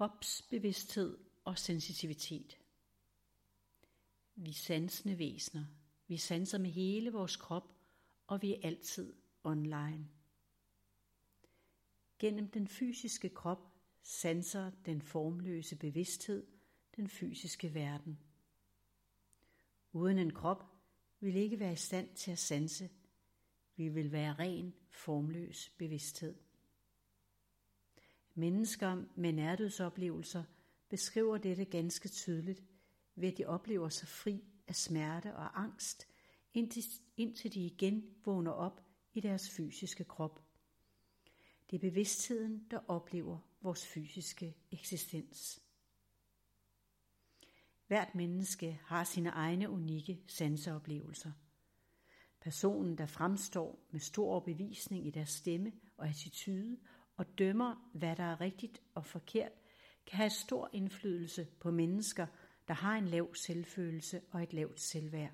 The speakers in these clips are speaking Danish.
kropsbevidsthed og sensitivitet. Vi sansende væsner. Vi sanser med hele vores krop, og vi er altid online. Gennem den fysiske krop sanser den formløse bevidsthed den fysiske verden. Uden en krop vil ikke være i stand til at sanse. Vi vil være ren, formløs bevidsthed. Mennesker med nærdødsoplevelser beskriver dette ganske tydeligt ved at de oplever sig fri af smerte og angst, indtil, indtil de igen vågner op i deres fysiske krop. Det er bevidstheden, der oplever vores fysiske eksistens. Hvert menneske har sine egne unikke sanseoplevelser. Personen, der fremstår med stor overbevisning i deres stemme og attitude og dømmer, hvad der er rigtigt og forkert, kan have stor indflydelse på mennesker, der har en lav selvfølelse og et lavt selvværd.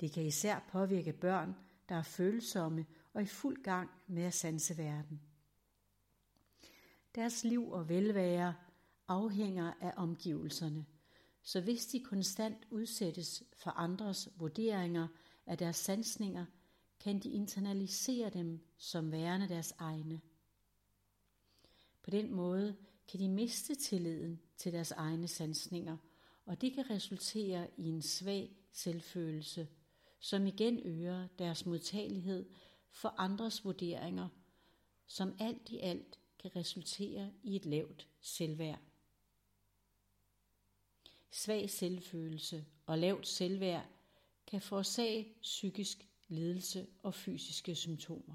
Det kan især påvirke børn, der er følsomme og i fuld gang med at sanse verden. Deres liv og velvære afhænger af omgivelserne, så hvis de konstant udsættes for andres vurderinger af deres sansninger, kan de internalisere dem som værende deres egne. På den måde kan de miste tilliden til deres egne sansninger, og det kan resultere i en svag selvfølelse, som igen øger deres modtagelighed for andres vurderinger, som alt i alt kan resultere i et lavt selvværd. Svag selvfølelse og lavt selvværd kan forårsage psykisk lidelse og fysiske symptomer.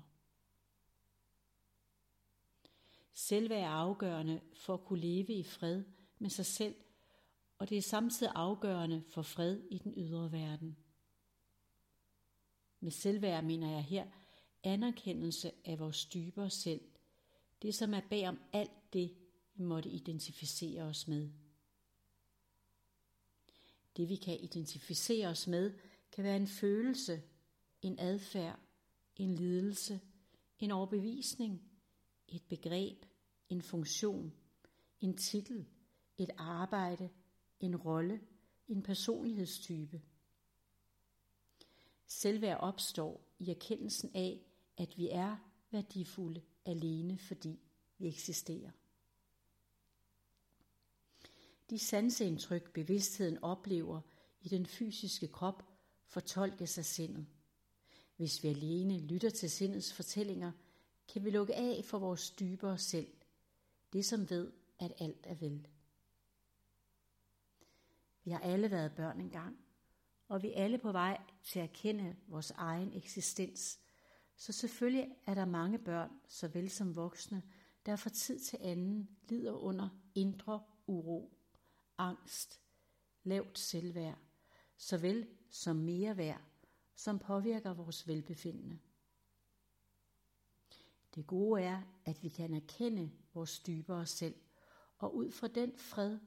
Selvværd er afgørende for at kunne leve i fred med sig selv, og det er samtidig afgørende for fred i den ydre verden. Med selvværd mener jeg her anerkendelse af vores dybere selv, det som er bag om alt det, vi måtte identificere os med. Det vi kan identificere os med, kan være en følelse, en adfærd, en lidelse, en overbevisning, et begreb, en funktion, en titel, et arbejde, en rolle, en personlighedstype. Selvværd opstår i erkendelsen af, at vi er værdifulde alene fordi vi eksisterer. De sanseindtryk, bevidstheden oplever i den fysiske krop, fortolkes af sindet. Hvis vi alene lytter til sindets fortællinger, kan vi lukke af for vores dybere selv, det som ved, at alt er vel. Vi har alle været børn engang, og vi er alle på vej til at kende vores egen eksistens. Så selvfølgelig er der mange børn, såvel som voksne, der fra tid til anden lider under indre uro, angst, lavt selvværd, såvel som mere værd, som påvirker vores velbefindende. Det gode er, at vi kan erkende vores dybere selv, og ud fra den fred,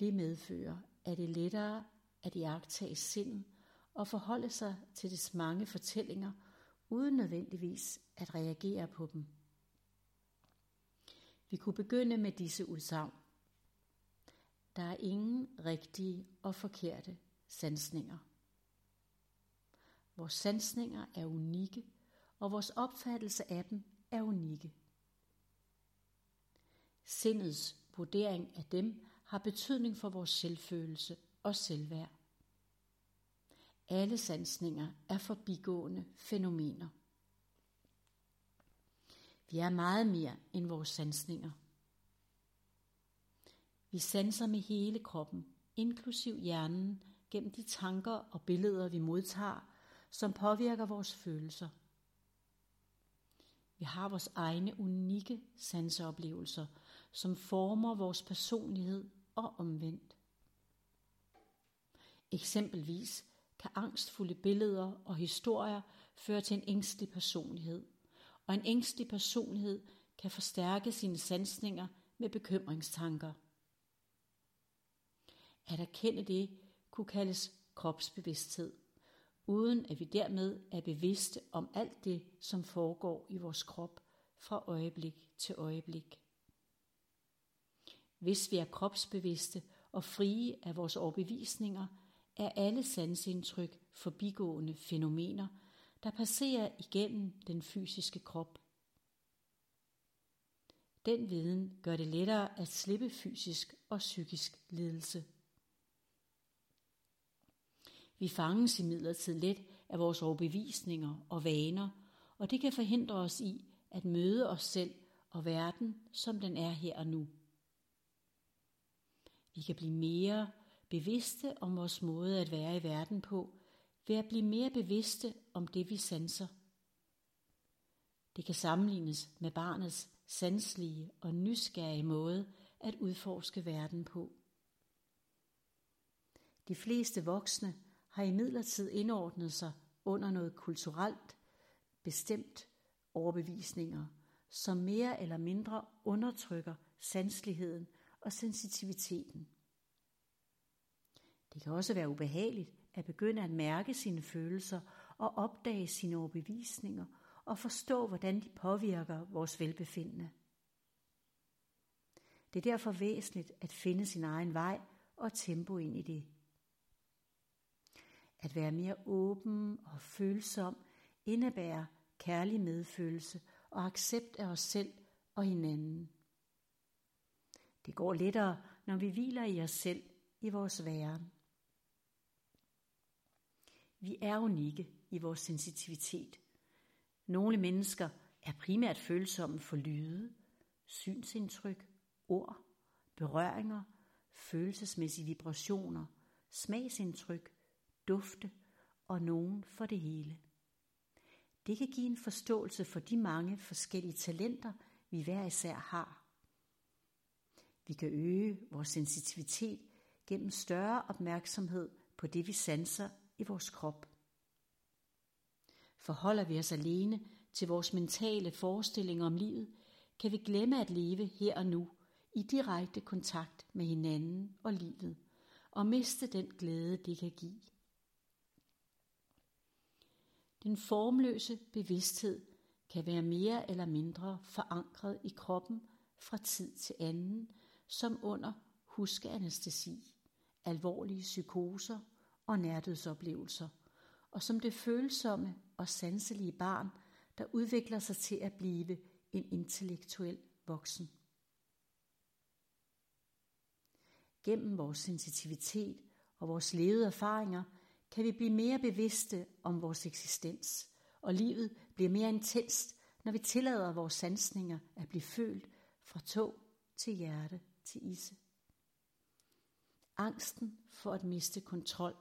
det medfører, er det lettere at iagtage sindet og forholde sig til dets mange fortællinger, uden nødvendigvis at reagere på dem. Vi kunne begynde med disse udsagn. Der er ingen rigtige og forkerte sansninger. Vores sansninger er unikke, og vores opfattelse af dem er unikke. Sindets vurdering af dem har betydning for vores selvfølelse og selvværd. Alle sansninger er forbigående fænomener. Vi er meget mere end vores sansninger. Vi sanser med hele kroppen, inklusiv hjernen, gennem de tanker og billeder, vi modtager, som påvirker vores følelser. Vi har vores egne unikke sanseoplevelser, som former vores personlighed og omvendt. Eksempelvis kan angstfulde billeder og historier føre til en ængstelig personlighed, og en ængstelig personlighed kan forstærke sine sansninger med bekymringstanker. At erkende det kunne kaldes kropsbevidsthed, uden at vi dermed er bevidste om alt det, som foregår i vores krop fra øjeblik til øjeblik. Hvis vi er kropsbevidste og frie af vores overbevisninger, er alle sansindtryk forbigående fænomener, der passerer igennem den fysiske krop. Den viden gør det lettere at slippe fysisk og psykisk lidelse. Vi fanges imidlertid let af vores overbevisninger og vaner, og det kan forhindre os i at møde os selv og verden, som den er her og nu. Vi kan blive mere bevidste om vores måde at være i verden på, ved at blive mere bevidste om det, vi sanser. Det kan sammenlignes med barnets sanslige og nysgerrige måde at udforske verden på. De fleste voksne har imidlertid indordnet sig under noget kulturelt bestemt overbevisninger, som mere eller mindre undertrykker sansligheden og sensitiviteten. Det kan også være ubehageligt at begynde at mærke sine følelser og opdage sine overbevisninger og forstå, hvordan de påvirker vores velbefindende. Det er derfor væsentligt at finde sin egen vej og tempo ind i det. At være mere åben og følsom indebærer kærlig medfølelse og accept af os selv og hinanden. Det går lettere, når vi hviler i os selv i vores væren. Vi er unikke i vores sensitivitet. Nogle mennesker er primært følsomme for lyde, synsindtryk, ord, berøringer, følelsesmæssige vibrationer, smagsindtryk, dufte og nogen for det hele. Det kan give en forståelse for de mange forskellige talenter, vi hver især har. Vi kan øge vores sensitivitet gennem større opmærksomhed på det, vi sanser i vores krop. Forholder vi os alene til vores mentale forestillinger om livet, kan vi glemme at leve her og nu i direkte kontakt med hinanden og livet, og miste den glæde, det kan give. Den formløse bevidsthed kan være mere eller mindre forankret i kroppen fra tid til anden, som under huskeanestesi, alvorlige psykoser og nærdødsoplevelser, og som det følsomme og sanselige barn, der udvikler sig til at blive en intellektuel voksen. Gennem vores sensitivitet og vores levede erfaringer kan vi blive mere bevidste om vores eksistens, og livet bliver mere intenst, når vi tillader vores sansninger at blive følt fra tog til hjerte til isse. Angsten for at miste kontrol,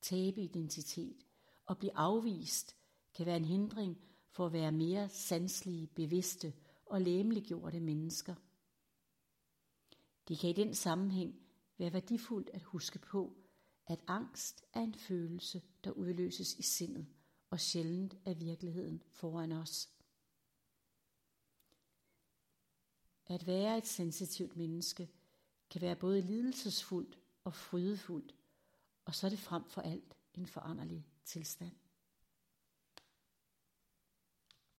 tabe identitet og blive afvist kan være en hindring for at være mere sanslige, bevidste og læmeliggjorte mennesker. Det kan i den sammenhæng være værdifuldt at huske på, at angst er en følelse, der udløses i sindet, og sjældent er virkeligheden foran os. At være et sensitivt menneske kan være både lidelsesfuldt og frydefuldt, og så er det frem for alt en foranderlig tilstand.